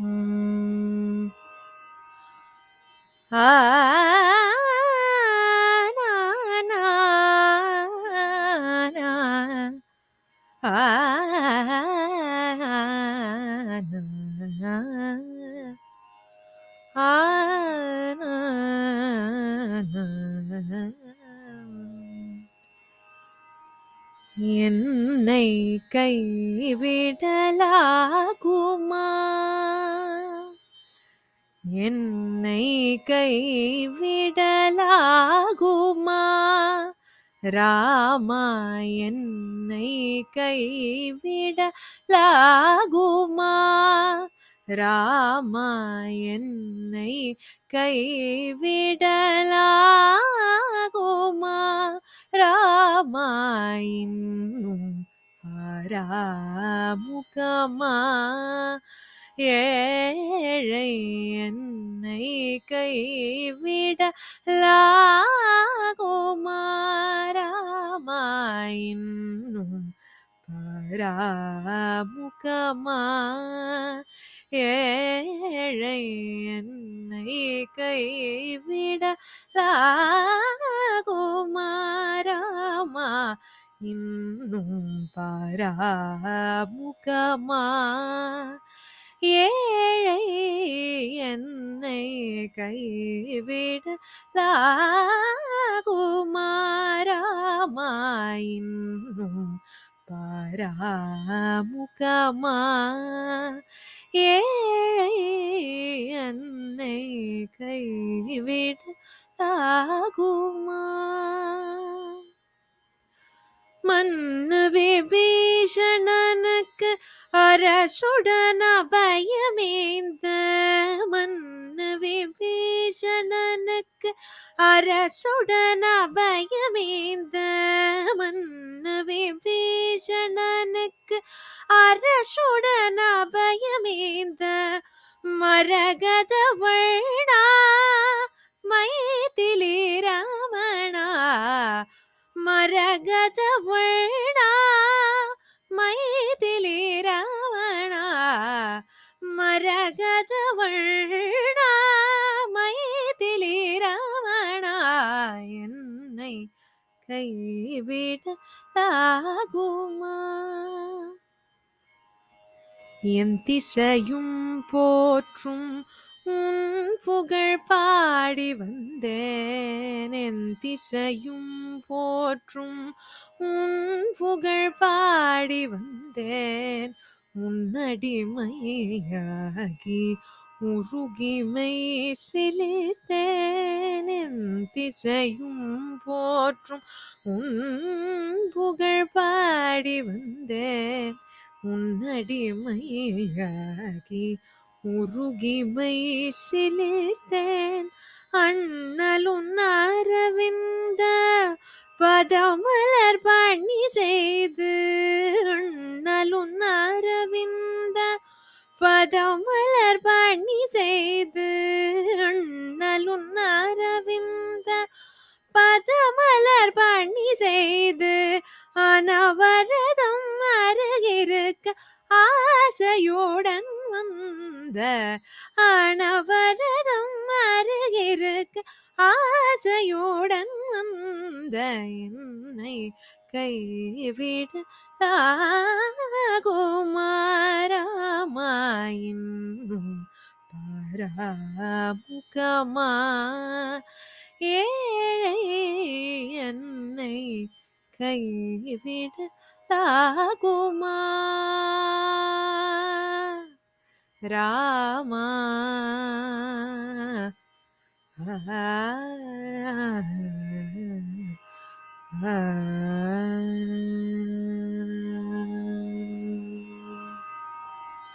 Ah. Ah. என்னை கைவிடலாகுமா? என்னை கைவிடலாகுமா? ராமா என்னை கைவிடலாகுமா? ராமா என்னை கைவிடலா ராமா இன்னும் பாராமுகமா ஏழை என்னை கைவிடலாகுமா ராமா இன்னும் பாராமுகமா ஏழை என்னை கைவிடலாகுமா இன்னும் பாராமுகமா ஏழை என்னை கைவிடலாகுமா ராமா இன்னும் பாராமுகமா ஏழை என்னை கைவிடலாகுமா மன்னு விபீஷணனுக்கு அரசுடன் அபயமேந்த மன்னு விபீஷணனுக்கு அரசுடன் அபயமேந்த மன்னு விபீஷணனுக்கு அரசுடன் அபயமேந்த மரகத மரகத வண்ணா மைதிலி ரமணா மரகத வண்ணா மைதிலி ரமணா என்னை கைவிடலாகுமா என் திசையும் போற்றும் உன் புகழ் பாடி வந்தேன் என் திசையும் போற்றும் உன் புகழ் பாடி வந்தேன். உன்னடிமையாகி உருகிமை சிலிர்த்தேன். என் திசையும் போற்றும் உன் புகழ் பாடி வந்தேன். உன்னடிமையாகி உருகிமை சிலிர்த்தேன். அண்ணலுன் அரவின் படமலர் பண்ணி செய்து அண்ணலுன் அரவிந்த படமலர் பண்ணி செய்து அண்ணலுன் அரவிந்த பதமலர் பண்ணி செய்து அனவரதம் அருகிருக்க ஆசையுடன் வந்த அனவரதம் அருகிருக்க ஆசையுடன் வந்த என்னை கைவிட குமாரமாயின்னும் பராமுகமா ஏழை என்னை கைவிட தாகுமா ராமா ah, ah, ah.